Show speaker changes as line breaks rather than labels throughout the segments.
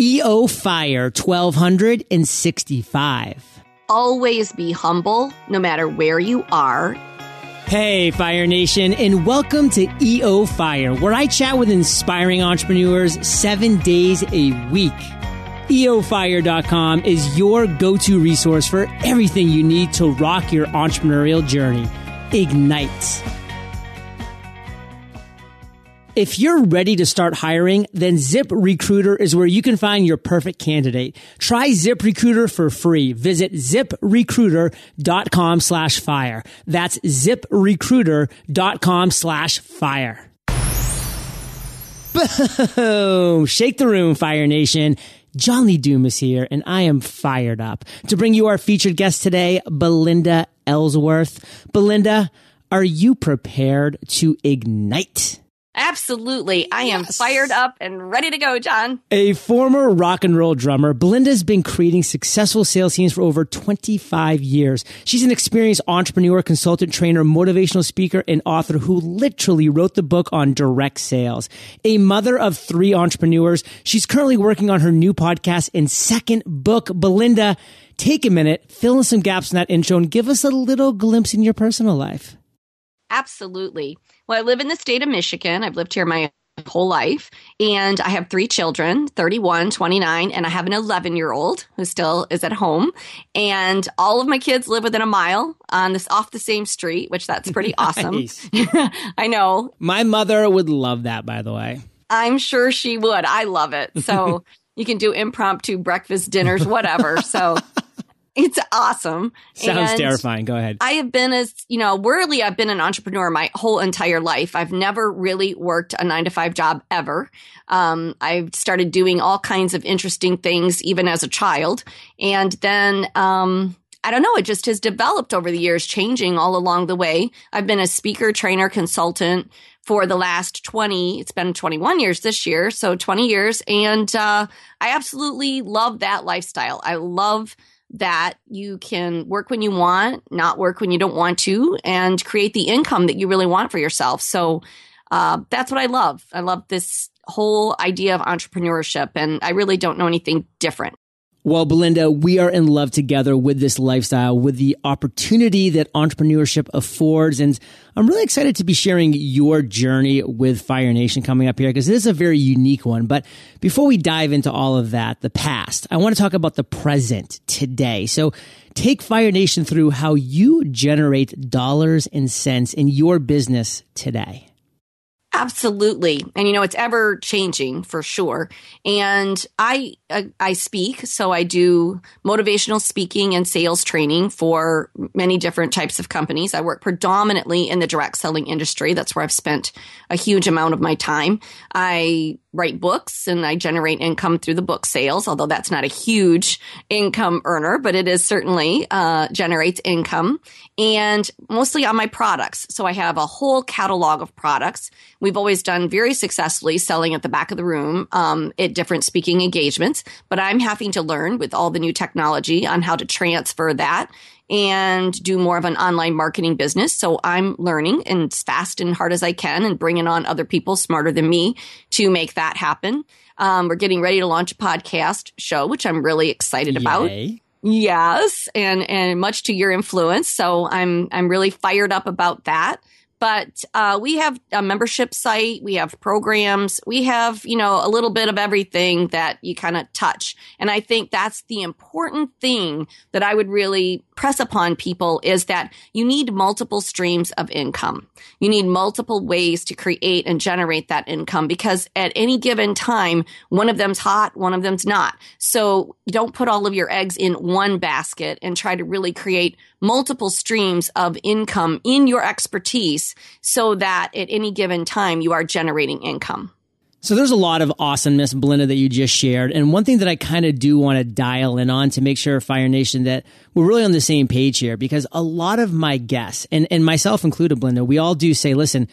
EO Fire 1265.
Always be humble, no matter where you are.
Hey, Fire Nation, and welcome to EO Fire, where I chat with inspiring entrepreneurs seven days a week. EOFire.com is your go to resource for everything you need to rock your entrepreneurial journey. Ignite. If you're ready to start hiring, then ZipRecruiter is where you can find your perfect candidate. Try ZipRecruiter for free. Visit ziprecruiter.com slash fire. That's ziprecruiter.com slash fire. Boom! Shake the room, Fire Nation. John Lee Dumas here, and I am fired up to bring you our featured guest today, Belinda Ellsworth. Belinda, are you prepared to ignite?
Absolutely. I am fired up and ready to go, John.
A former rock and roll drummer, Belinda's been creating successful sales teams for over 25 years. She's an experienced entrepreneur, consultant, trainer, motivational speaker, and author who literally wrote the book on direct sales. A mother of three entrepreneurs, she's currently working on her new podcast and second book. Belinda, take a minute, fill in some gaps in that intro, and give us a little glimpse in your personal life.
Absolutely. Well, I live in the state of Michigan. I've lived here my whole life and I have three children 31 29 and I have an 11 year old who still is at home. And all of my kids live within a mile on this off the same street which that's pretty awesome. I know.
My mother would love that by the way.
I'm sure she would. I love it. So you can do impromptu breakfast dinners whatever. So it's awesome.
Sounds and terrifying. Go ahead.
I have been as, you know, worldly, I've been an entrepreneur my whole entire life. I've never really worked a nine to five job ever. Um, I've started doing all kinds of interesting things even as a child. And then, um, I don't know, it just has developed over the years, changing all along the way. I've been a speaker, trainer, consultant for the last 20, it's been 21 years this year, so 20 years. And uh, I absolutely love that lifestyle. I love that you can work when you want, not work when you don't want to, and create the income that you really want for yourself. So uh, that's what I love. I love this whole idea of entrepreneurship, and I really don't know anything different.
Well, Belinda, we are in love together with this lifestyle, with the opportunity that entrepreneurship affords. And I'm really excited to be sharing your journey with Fire Nation coming up here because it is a very unique one. But before we dive into all of that, the past, I want to talk about the present today. So take Fire Nation through how you generate dollars and cents in your business today.
Absolutely. And you know, it's ever changing for sure. And I, I, speak, so I do motivational speaking and sales training for many different types of companies. I work predominantly in the direct selling industry. That's where I've spent a huge amount of my time. I write books and I generate income through the book sales, although that's not a huge income earner, but it is certainly uh, generates income and mostly on my products. So I have a whole catalog of products. We've always done very successfully selling at the back of the room um, at different speaking engagements, but I'm having to learn with all the new technology on how to transfer that and do more of an online marketing business. So I'm learning and as fast and hard as I can and bringing on other people smarter than me to make that happen. Um, we're getting ready to launch a podcast show, which I'm really excited Yay. about. Yes, and and much to your influence. So I'm I'm really fired up about that. But uh, we have a membership site, we have programs, we have, you know, a little bit of everything that you kind of touch. And I think that's the important thing that I would really press upon people is that you need multiple streams of income. You need multiple ways to create and generate that income because at any given time, one of them's hot, one of them's not. So don't put all of your eggs in one basket and try to really create multiple streams of income in your expertise so that at any given time you are generating income.
So there's a lot of awesomeness, Belinda, that you just shared. And one thing that I kind of do want to dial in on to make sure, Fire Nation, that we're really on the same page here, because a lot of my guests, and, and myself included, Belinda, we all do say, listen,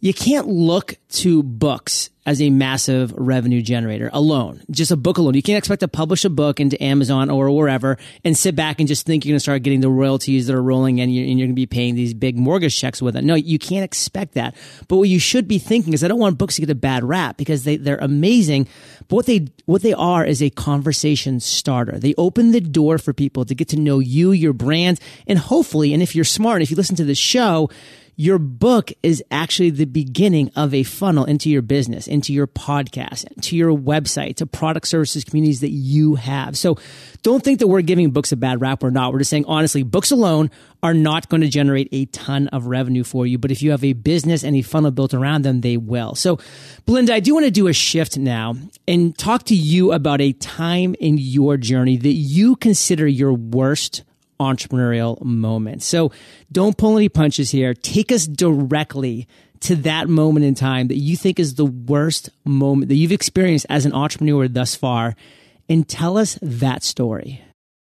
you can't look to books as a massive revenue generator alone, just a book alone. You can't expect to publish a book into Amazon or wherever and sit back and just think you're going to start getting the royalties that are rolling in and you're, going to be paying these big mortgage checks with it. No, you can't expect that. But what you should be thinking is I don't want books to get a bad rap because they, they're amazing. But what they, what they are is a conversation starter. They open the door for people to get to know you, your brand, and hopefully, and if you're smart, if you listen to this show, your book is actually the beginning of a funnel into your business, into your podcast, to your website, to product services communities that you have. So don't think that we're giving books a bad rap. We're not. We're just saying, honestly, books alone are not going to generate a ton of revenue for you. But if you have a business and a funnel built around them, they will. So Belinda, I do want to do a shift now and talk to you about a time in your journey that you consider your worst entrepreneurial moment. So don't pull any punches here. Take us directly to that moment in time that you think is the worst moment that you've experienced as an entrepreneur thus far and tell us that story.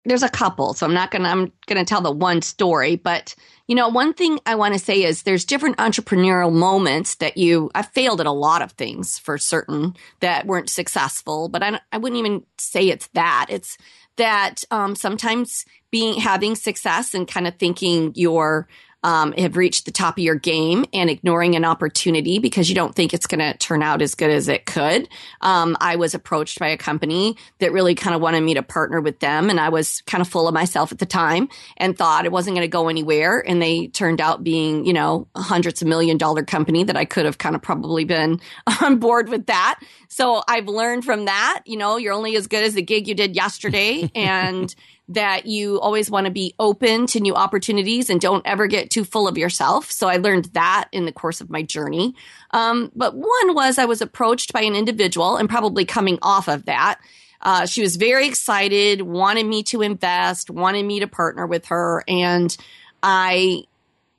There's a couple, so I'm not going to I'm going to tell the one story, but you know, one thing I want to say is there's different entrepreneurial moments that you I failed at a lot of things for certain that weren't successful, but I I wouldn't even say it's that. It's that um, sometimes being having success and kind of thinking you're um, have reached the top of your game and ignoring an opportunity because you don't think it's going to turn out as good as it could. Um, I was approached by a company that really kind of wanted me to partner with them, and I was kind of full of myself at the time and thought it wasn't going to go anywhere. And they turned out being, you know, hundreds of million dollar company that I could have kind of probably been on board with that. So I've learned from that. You know, you're only as good as the gig you did yesterday, and that you always want to be open to new opportunities and don't ever get too full of yourself. So I learned that in the course of my journey. Um, but one was I was approached by an individual and probably coming off of that. Uh, she was very excited, wanted me to invest, wanted me to partner with her. And I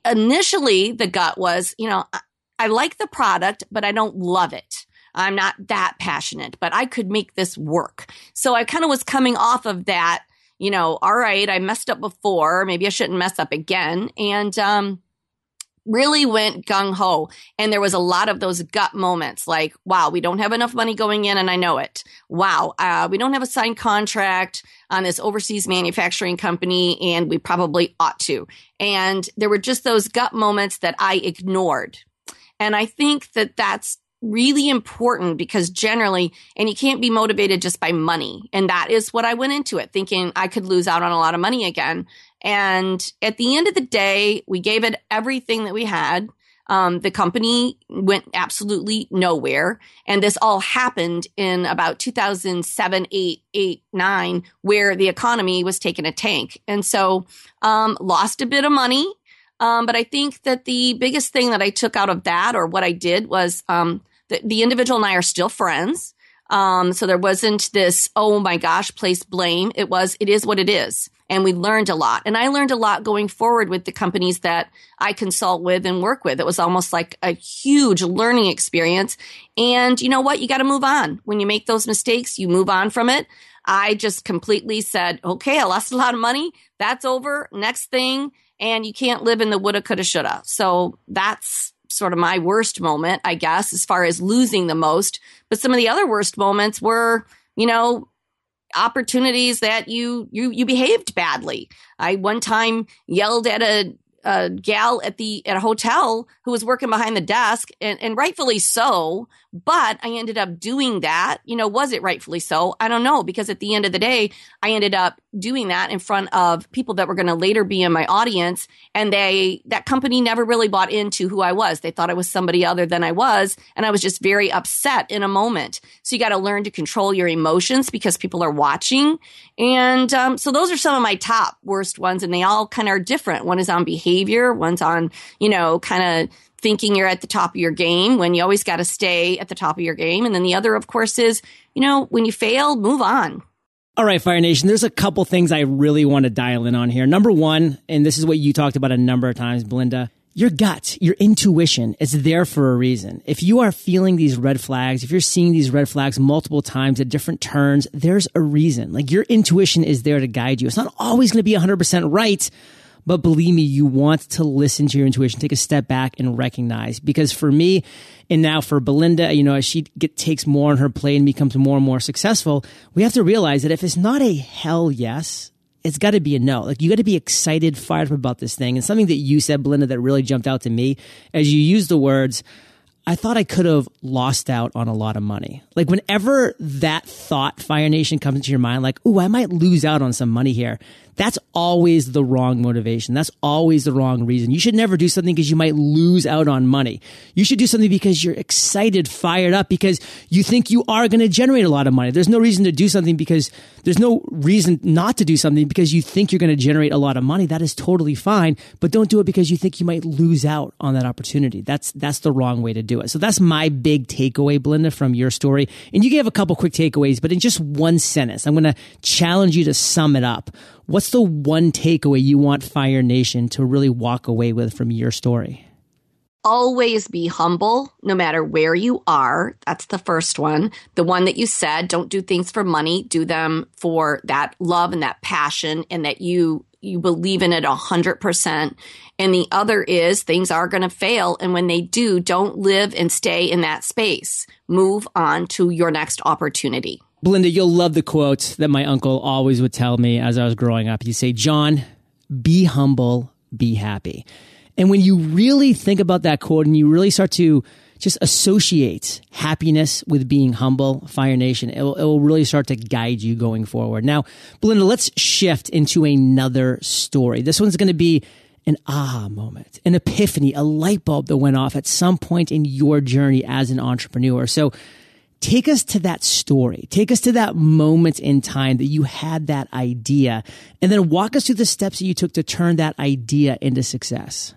initially, the gut was, you know, I, I like the product, but I don't love it. I'm not that passionate, but I could make this work. So I kind of was coming off of that you know, all right, I messed up before. Maybe I shouldn't mess up again. And, um, really went gung ho. And there was a lot of those gut moments like, wow, we don't have enough money going in and I know it. Wow, uh, we don't have a signed contract on this overseas manufacturing company and we probably ought to. And there were just those gut moments that I ignored. And I think that that's really important because generally, and you can't be motivated just by money. And that is what I went into it thinking I could lose out on a lot of money again. And at the end of the day, we gave it everything that we had. Um, the company went absolutely nowhere. And this all happened in about 2007, 8, 8, 9, where the economy was taking a tank. And so, um, lost a bit of money. Um, but I think that the biggest thing that I took out of that or what I did was, um, the, the individual and I are still friends. Um, so there wasn't this, oh my gosh, place blame. It was, it is what it is. And we learned a lot. And I learned a lot going forward with the companies that I consult with and work with. It was almost like a huge learning experience. And you know what? You got to move on. When you make those mistakes, you move on from it. I just completely said, okay, I lost a lot of money. That's over. Next thing. And you can't live in the woulda, coulda, shoulda. So that's sort of my worst moment, I guess, as far as losing the most. But some of the other worst moments were, you know, opportunities that you you you behaved badly. I one time yelled at a a gal at the at a hotel who was working behind the desk and, and rightfully so but i ended up doing that you know was it rightfully so i don't know because at the end of the day i ended up doing that in front of people that were going to later be in my audience and they that company never really bought into who i was. They thought i was somebody other than i was and i was just very upset in a moment. So you got to learn to control your emotions because people are watching. And um, so those are some of my top worst ones and they all kind of are different. One is on behavior one's on you know kind of thinking you're at the top of your game when you always got to stay at the top of your game. And then the other of course is you know when you fail move on
all right, Fire Nation, there's a couple things I really want to dial in on here. Number one, and this is what you talked about a number of times, Belinda, your gut, your intuition is there for a reason. If you are feeling these red flags, if you're seeing these red flags multiple times at different turns, there's a reason. Like your intuition is there to guide you. It's not always going to be 100% right, But believe me, you want to listen to your intuition, take a step back and recognize. Because for me, and now for Belinda, you know, as she get, takes more on her plate and becomes more and more successful, we have to realize that if it's not a hell yes, it's got to be a no. Like you got to be excited, fired up about this thing. And something that you said, Belinda, that really jumped out to me as you used the words, I thought I could have lost out on a lot of money. Like whenever that thought, Fire Nation, comes into your mind, like, ooh, I might lose out on some money here. That's always the wrong motivation. That's always the wrong reason. You should never do something because you might lose out on money. You should do something because you're excited, fired up, because you think you are going to generate a lot of money. There's no reason to do something because there's no reason not to do something because you think you're going to generate a lot of money. That is totally fine, but don't do it because you think you might lose out on that opportunity. That's, that's the wrong way to do it. So that's my big takeaway, Belinda, from your story. And you gave a couple quick takeaways, but in just one sentence, I'm going to challenge you to sum it up. What's the one takeaway you want Fire Nation to really walk away with from your story?
Always be humble no matter where you are. That's the first one. The one that you said, don't do things for money, do them for that love and that passion and that you you believe in it a hundred percent. And the other is things are going to fail. And when they do, don't live and stay in that space. Move on to your next opportunity.
Belinda, you'll love the quote that my uncle always would tell me as I was growing up. He'd say, John, be humble, be happy. And when you really think about that quote and you really start to just associate happiness with being humble, Fire Nation, it will, it will really start to guide you going forward. Now, Belinda, let's shift into another story. This one's going to be an aha moment, an epiphany, a light bulb that went off at some point in your journey as an entrepreneur. So take us to that story. Take us to that moment in time that you had that idea and then walk us through the steps that you took to turn that idea into success.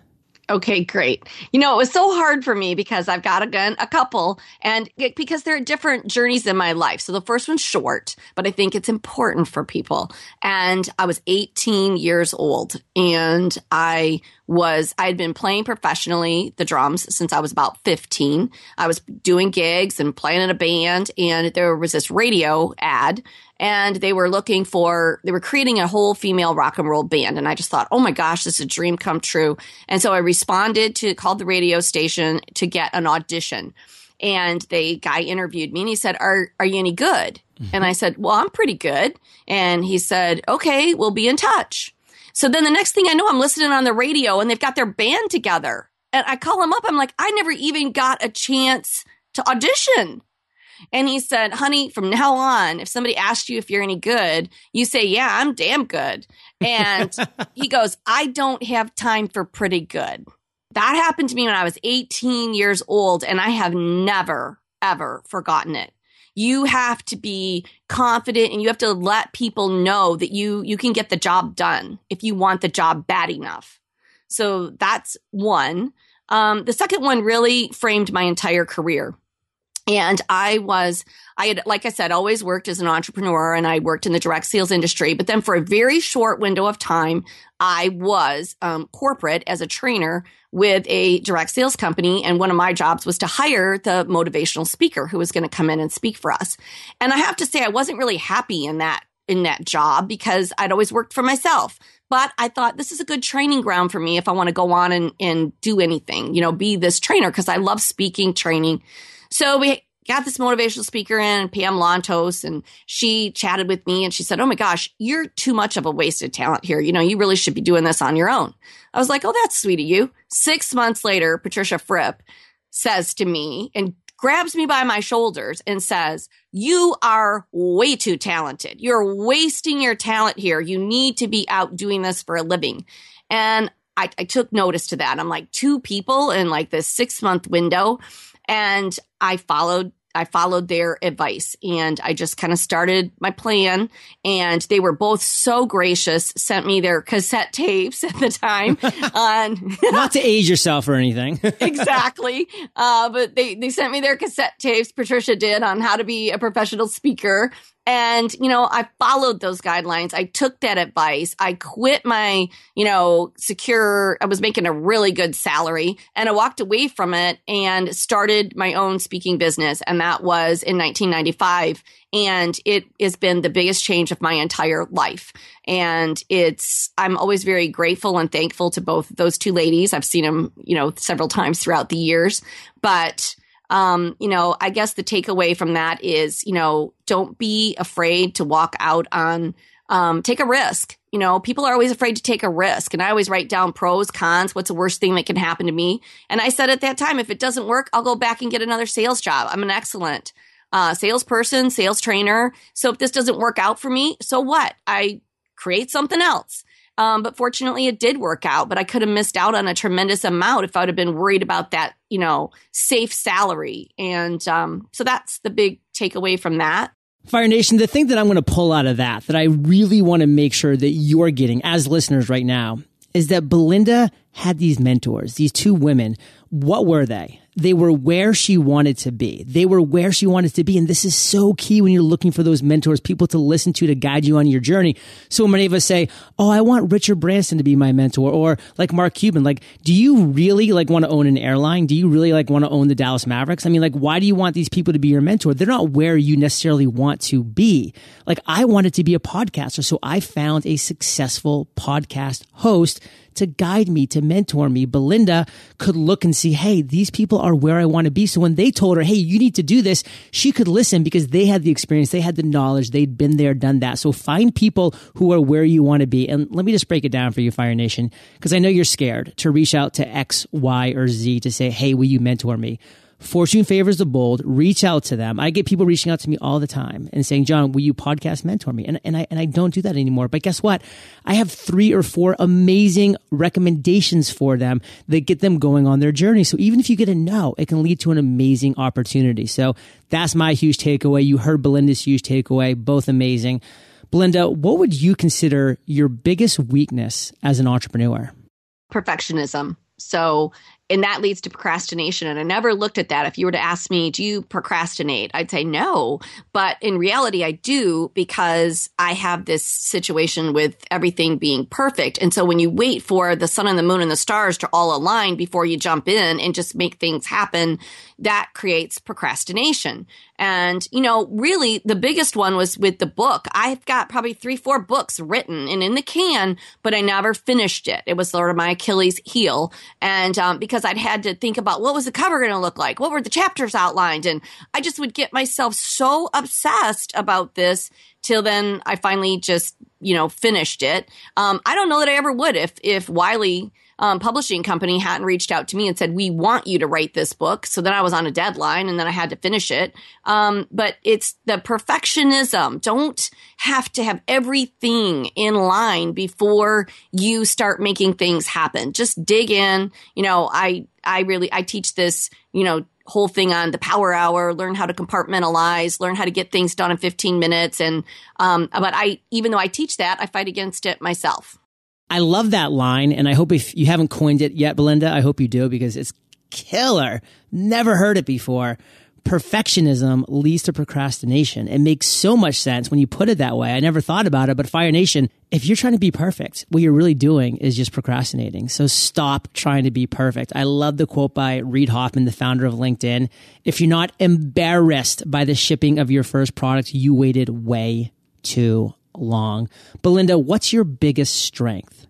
Okay, great. You know, it was so hard for me because I've got a gun, a couple, and because there are different journeys in my life. So the first one's short, but I think it's important for people. And I was 18 years old and I was, I had been playing professionally the drums since I was about 15. I was doing gigs and playing in a band and there was this radio ad and they were looking for they were creating a whole female rock and roll band and i just thought oh my gosh this is a dream come true and so i responded to called the radio station to get an audition and the guy interviewed me and he said are are you any good mm-hmm. and i said well i'm pretty good and he said okay we'll be in touch so then the next thing i know i'm listening on the radio and they've got their band together and i call him up i'm like i never even got a chance to audition and he said, honey, from now on, if somebody asks you if you're any good, you say, yeah, I'm damn good. And he goes, I don't have time for pretty good. That happened to me when I was 18 years old, and I have never, ever forgotten it. You have to be confident and you have to let people know that you, you can get the job done if you want the job bad enough. So that's one. Um, the second one really framed my entire career. And I was, I had, like I said, always worked as an entrepreneur and I worked in the direct sales industry. But then for a very short window of time, I was um, corporate as a trainer with a direct sales company. And one of my jobs was to hire the motivational speaker who was going to come in and speak for us. And I have to say, I wasn't really happy in that, in that job because I'd always worked for myself. But I thought this is a good training ground for me if I want to go on and, and do anything, you know, be this trainer because I love speaking, training. So we got this motivational speaker in, Pam Lontos, and she chatted with me and she said, Oh my gosh, you're too much of a wasted talent here. You know, you really should be doing this on your own. I was like, Oh, that's sweet of you. Six months later, Patricia Fripp says to me and grabs me by my shoulders and says, You are way too talented. You're wasting your talent here. You need to be out doing this for a living. And I, I took notice to that. I'm like, two people in like this six month window. And I followed I followed their advice and I just kind of started my plan. And they were both so gracious, sent me their cassette tapes at the time. on
Not to age yourself or anything.
exactly. Uh, but they, they sent me their cassette tapes, Patricia did, on how to be a professional speaker. And, you know, I followed those guidelines. I took that advice. I quit my, you know, secure, I was making a really good salary and I walked away from it and started my own speaking business. And that was in 1995. And it has been the biggest change of my entire life. And it's, I'm always very grateful and thankful to both those two ladies. I've seen them, you know, several times throughout the years, but um, you know, I guess the takeaway from that is, you know, don't be afraid to walk out on, um, take a risk. You know, people are always afraid to take a risk. And I always write down pros, cons, what's the worst thing that can happen to me. And I said at that time, if it doesn't work, I'll go back and get another sales job. I'm an excellent uh, salesperson, sales trainer. So if this doesn't work out for me, so what? I create something else. Um, but fortunately, it did work out. But I could have missed out on a tremendous amount if I would have been worried about that, you know, safe salary. And um, so that's the big takeaway from that.
Fire Nation, the thing that I'm going to pull out of that, that I really want to make sure that you're getting as listeners right now, is that Belinda had these mentors, these two women. What were they? they were where she wanted to be. They were where she wanted to be. And this is so key when you're looking for those mentors, people to listen to to guide you on your journey. So many of us say, Oh, I want Richard Branson to be my mentor or like Mark Cuban. Like, do you really like want to own an airline? Do you really like want to own the Dallas Mavericks? I mean, like, why do you want these people to be your mentor? They're not where you necessarily want to be. Like, I wanted to be a podcaster. So I found a successful podcast host to guide me, to mentor me. Belinda could look and see, hey, these people are where I want to be. So when they told her, hey, you need to do this, she could listen because they had the experience, they had the knowledge, they'd been there, done that. So find people who are where you want to be. And let me just break it down for you, Fire Nation, because I know you're scared to reach out to X, Y, or Z to say, hey, will you mentor me? Fortune favors the bold. Reach out to them. I get people reaching out to me all the time and saying, John, will you podcast mentor me? And, and I, and I don't do that anymore. But guess what? I have three or four amazing recommendations for them that get them going on their journey. So even if you get a no, it can lead to an amazing opportunity. So that's my huge takeaway. You heard Belinda's huge takeaway, both amazing. Belinda, what would you consider your biggest weakness as an entrepreneur?
Perfectionism. So and that leads to procrastination. And I never looked at that. If you were to ask me, do you procrastinate? I'd say no. But in reality, I do because I have this situation with everything being perfect. And so when you wait for the sun and the moon and the stars to all align before you jump in and just make things happen, that creates procrastination. And, you know, really the biggest one was with the book. I've got probably three, four books written and in the can, but I never finished it. It was sort of my Achilles heel. And, um, because I'd had to think about what was the cover going to look like? What were the chapters outlined? And I just would get myself so obsessed about this till then I finally just, you know, finished it. Um, I don't know that I ever would if, if Wiley, um, publishing company hadn't reached out to me and said, we want you to write this book. So then I was on a deadline and then I had to finish it. Um, but it's the perfectionism. Don't have to have everything in line before you start making things happen. Just dig in. You know, I, I really, I teach this, you know, whole thing on the power hour, learn how to compartmentalize, learn how to get things done in 15 minutes. And, um, but I, even though I teach that, I fight against it myself.
I love that line. And I hope if you haven't coined it yet, Belinda, I hope you do because it's killer. Never heard it before. Perfectionism leads to procrastination. It makes so much sense when you put it that way. I never thought about it, but Fire Nation, if you're trying to be perfect, what you're really doing is just procrastinating. So stop trying to be perfect. I love the quote by Reid Hoffman, the founder of LinkedIn. If you're not embarrassed by the shipping of your first product, you waited way too long. Belinda, what's your biggest strength?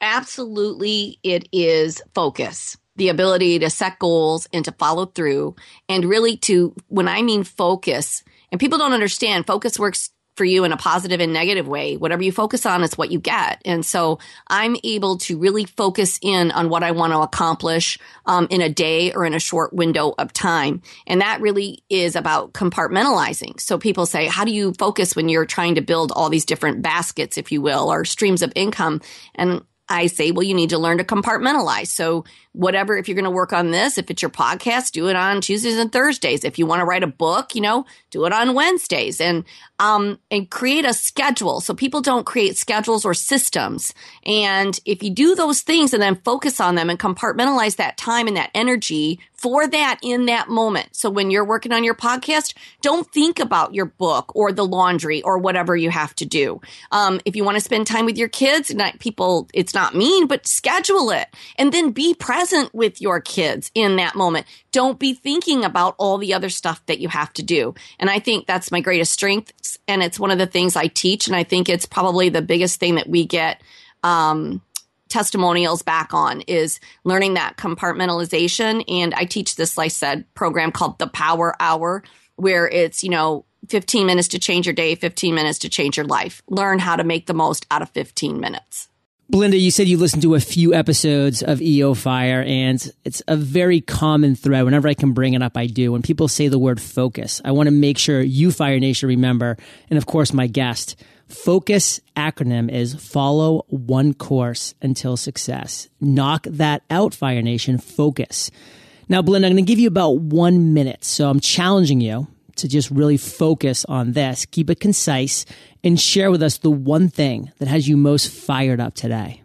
Absolutely, it is focus. The ability to set goals and to follow through, and really to, when I mean focus, and people don't understand, focus works for you in a positive and negative way. Whatever you focus on is what you get. And so I'm able to really focus in on what I want to accomplish um, in a day or in a short window of time. And that really is about compartmentalizing. So people say, how do you focus when you're trying to build all these different baskets, if you will, or streams of income? And I say, well, you need to learn to compartmentalize. So whatever, if you're going to work on this, if it's your podcast, do it on Tuesdays and Thursdays. If you want to write a book, you know, do it on Wednesdays and, um, and create a schedule. So people don't create schedules or systems. And if you do those things and then focus on them and compartmentalize that time and that energy for that in that moment. So when you're working on your podcast, don't think about your book or the laundry or whatever you have to do. Um, if you want to spend time with your kids, not people, it's not mean, but schedule it and then be present with your kids in that moment. Don't be thinking about all the other stuff that you have to do. And I think that's my greatest strength. And it's one of the things I teach. And I think it's probably the biggest thing that we get, um, testimonials back on is learning that compartmentalization. And I teach this, like I said, program called the Power Hour, where it's, you know, 15 minutes to change your day, 15 minutes to change your life. Learn how to make the most out of 15 minutes.
Belinda, you said you listened to a few episodes of EO Fire, and it's a very common thread. Whenever I can bring it up, I do. When people say the word focus, I want to make sure you, Fire Nation, remember, and of course, my guest, Focus acronym is follow one course until success. Knock that out, Fire Nation. Focus. Now, Belinda, I'm going to give you about one minute. So I'm challenging you to just really focus on this, keep it concise, and share with us the one thing that has you most fired up today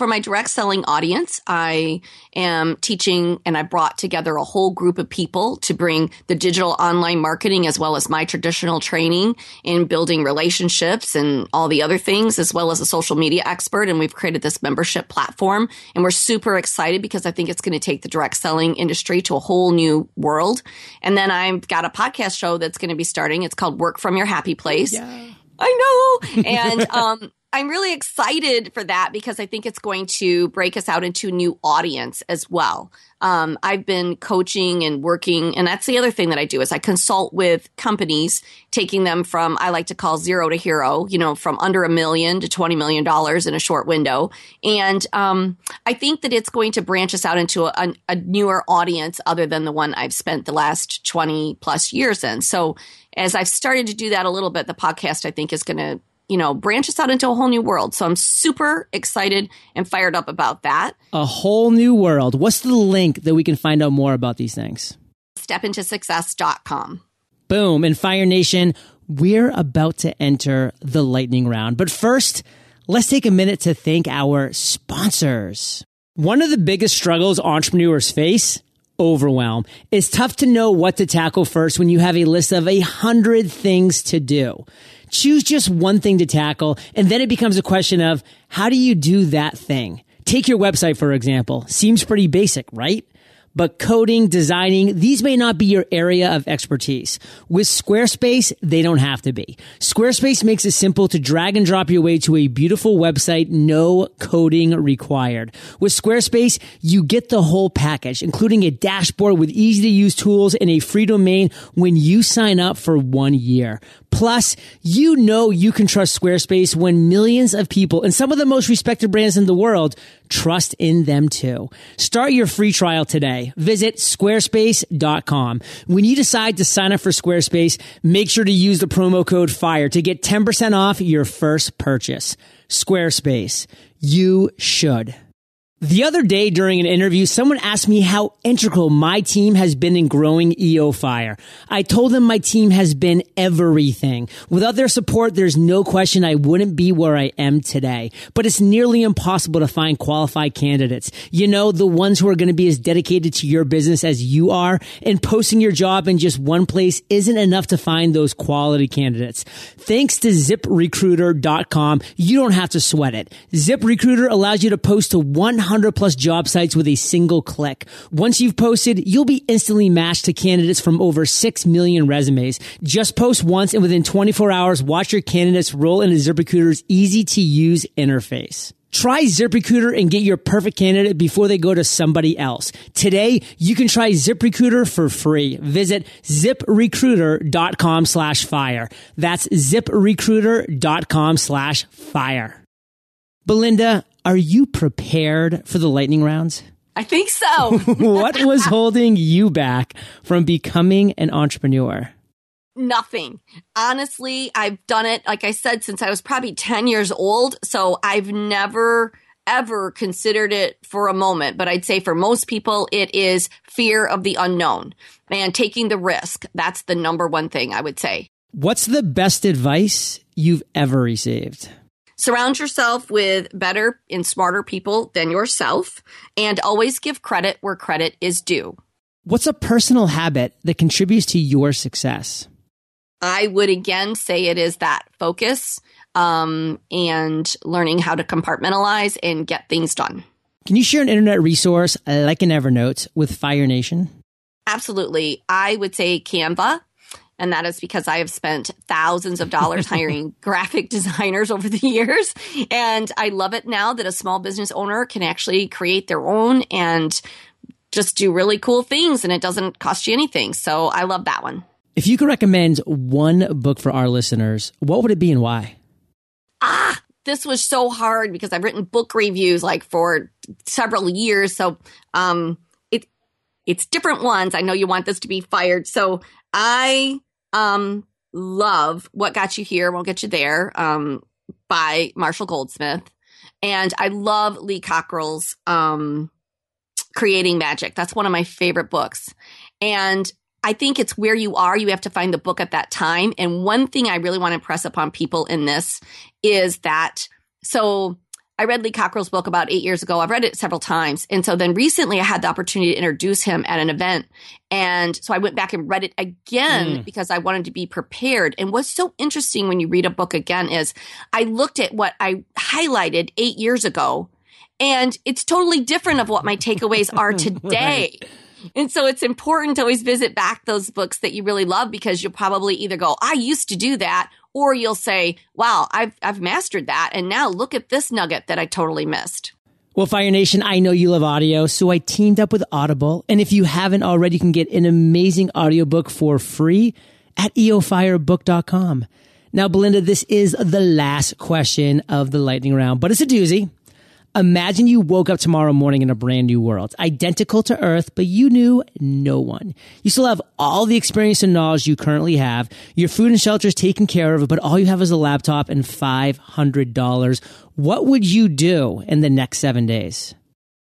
for my direct selling audience, I am teaching and I brought together a whole group of people to bring the digital online marketing as well as my traditional training in building relationships and all the other things, as well as a social media expert. And we've created this membership platform and we're super excited because I think it's going to take the direct selling industry to a whole new world. And then I've got a podcast show that's going to be starting. It's called Work from Your Happy Place. Yeah. I know. And um, I'm really excited for that because I think it's going to break us out into a new audience as well. Um, I've been coaching and working, and that's the other thing that I do is I consult with companies, taking them from I like to call zero to hero, you know, from under a million to twenty million dollars in a short window. And um, I think that it's going to branch us out into a, a newer audience other than the one I've spent the last twenty plus years in. So as I've started to do that a little bit, the podcast I think is going to you know, branch us out into a whole new world. So I'm super excited and fired up about that.
A whole new world. What's the link that we can find out more about these things?
Stepintosuccess.com.
Boom. And Fire Nation, we're about to enter the lightning round. But first, let's take a minute to thank our sponsors. One of the biggest struggles entrepreneurs face overwhelm. It's tough to know what to tackle first when you have a list of a hundred things to do. Choose just one thing to tackle, and then it becomes a question of how do you do that thing? Take your website, for example. Seems pretty basic, right? But coding, designing, these may not be your area of expertise. With Squarespace, they don't have to be. Squarespace makes it simple to drag and drop your way to a beautiful website, no coding required. With Squarespace, you get the whole package, including a dashboard with easy to use tools and a free domain when you sign up for one year. Plus, you know you can trust Squarespace when millions of people and some of the most respected brands in the world trust in them too. Start your free trial today. Visit squarespace.com. When you decide to sign up for Squarespace, make sure to use the promo code FIRE to get 10% off your first purchase. Squarespace. You should. The other day during an interview, someone asked me how integral my team has been in growing EO Fire. I told them my team has been everything. Without their support, there's no question I wouldn't be where I am today. But it's nearly impossible to find qualified candidates. You know, the ones who are going to be as dedicated to your business as you are. And posting your job in just one place isn't enough to find those quality candidates. Thanks to ziprecruiter.com, you don't have to sweat it. ZipRecruiter allows you to post to 100 100 plus job sites with a single click. Once you've posted, you'll be instantly matched to candidates from over 6 million resumes. Just post once and within 24 hours, watch your candidates roll into ZipRecruiter's easy to use interface. Try ZipRecruiter and get your perfect candidate before they go to somebody else. Today, you can try ZipRecruiter for free. Visit ziprecruiter.com slash fire. That's ziprecruiter.com slash fire. Belinda, are you prepared for the lightning rounds?
I think so.
what was holding you back from becoming an entrepreneur?
Nothing. Honestly, I've done it, like I said, since I was probably 10 years old. So I've never ever considered it for a moment, but I'd say for most people, it is fear of the unknown and taking the risk. That's the number one thing I would say.
What's the best advice you've ever received?
Surround yourself with better and smarter people than yourself and always give credit where credit is due.
What's a personal habit that contributes to your success?
I would again say it is that focus um, and learning how to compartmentalize and get things done.
Can you share an internet resource like an Evernote with Fire Nation?
Absolutely. I would say Canva. And that is because I have spent thousands of dollars hiring graphic designers over the years. And I love it now that a small business owner can actually create their own and just do really cool things and it doesn't cost you anything. So I love that one.
If you could recommend one book for our listeners, what would it be and why?
Ah, this was so hard because I've written book reviews like for several years. So, um, it, it's different ones. I know you want this to be fired. So I um, love What Got You Here Won't Get You There um, by Marshall Goldsmith. And I love Lee Cockerell's um, Creating Magic. That's one of my favorite books. And I think it's where you are. You have to find the book at that time. And one thing I really want to impress upon people in this is that so I read Lee Cockerell's book about eight years ago. I've read it several times. And so then recently I had the opportunity to introduce him at an event. And so I went back and read it again mm. because I wanted to be prepared. And what's so interesting when you read a book again is I looked at what I highlighted eight years ago and it's totally different of what my takeaways are today. right. And so it's important to always visit back those books that you really love because you'll probably either go, I used to do that, or you'll say, wow, I've, I've mastered that. And now look at this nugget that I totally missed.
Well, Fire Nation, I know you love audio, so I teamed up with Audible. And if you haven't already, you can get an amazing audiobook for free at eofirebook.com. Now, Belinda, this is the last question of the lightning round, but it's a doozy. Imagine you woke up tomorrow morning in a brand new world, identical to Earth, but you knew no one. You still have all the experience and knowledge you currently have. Your food and shelter is taken care of, but all you have is a laptop and $500. What would you do in the next seven days?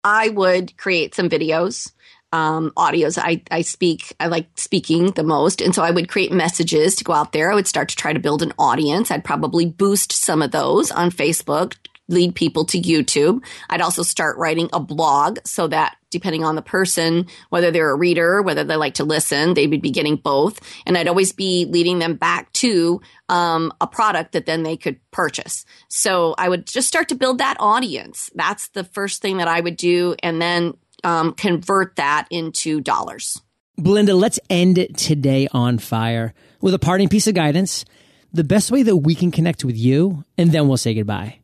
I would create some videos um, audios. I, I speak, I like speaking the most. And so I would create messages to go out there. I would start to try to build an audience. I'd probably boost some of those on Facebook, lead people to YouTube. I'd also start writing a blog so that depending on the person, whether they're a reader, whether they like to listen, they would be getting both. And I'd always be leading them back to um, a product that then they could purchase. So I would just start to build that audience. That's the first thing that I would do. And then um, convert that into dollars.
Belinda, let's end today on fire with a parting piece of guidance. The best way that we can connect with you, and then we'll say goodbye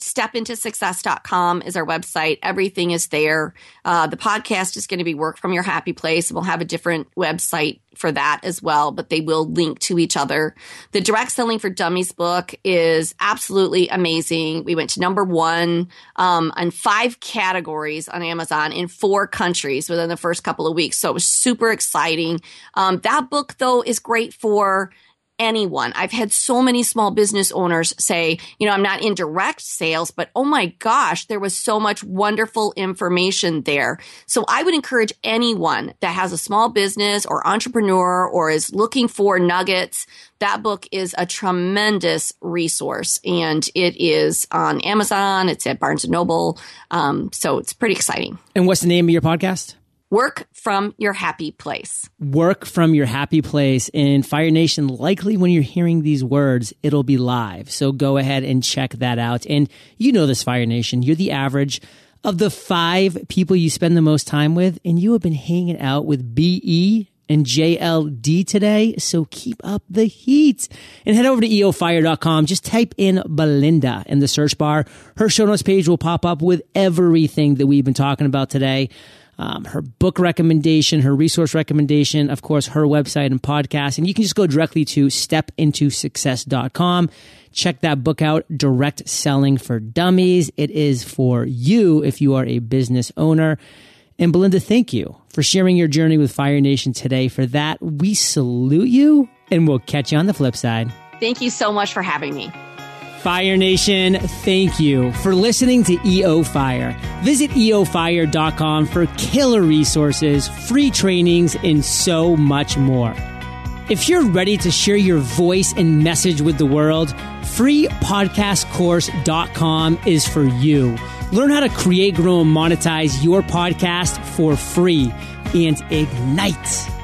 stepintosuccess.com is our website. Everything is there. Uh, the podcast is going to be Work from Your Happy Place. We'll have a different website for that as well, but they will link to each other. The Direct Selling for Dummies book is absolutely amazing. We went to number one um, on five categories on Amazon in four countries within the first couple of weeks. So it was super exciting. Um, that book, though, is great for anyone. I've had so many small business owners say, you know, I'm not in direct sales, but oh my gosh, there was so much wonderful information there. So I would encourage anyone that has a small business or entrepreneur or is looking for nuggets. That book is a tremendous resource and it is on Amazon. It's at Barnes and Noble. Um, so it's pretty exciting.
And what's the name of your podcast?
Work from your happy place.
Work from your happy place. In Fire Nation, likely when you're hearing these words, it'll be live. So go ahead and check that out. And you know this, Fire Nation. You're the average of the five people you spend the most time with, and you have been hanging out with BE and JLD today. So keep up the heat and head over to eofire.com. Just type in Belinda in the search bar. Her show notes page will pop up with everything that we've been talking about today um, her book recommendation, her resource recommendation, of course, her website and podcast. And you can just go directly to stepintosuccess.com. Check that book out, Direct Selling for Dummies. It is for you if you are a business owner. And Belinda, thank you for sharing your journey with Fire Nation today. For that, we salute you and we'll catch you on the flip side.
Thank you so much for having me.
Fire Nation, thank you for listening to EO Fire. Visit eofire.com for killer resources, free trainings, and so much more. If you're ready to share your voice and message with the world, freepodcastcourse.com is for you. Learn how to create, grow, and monetize your podcast for free and ignite.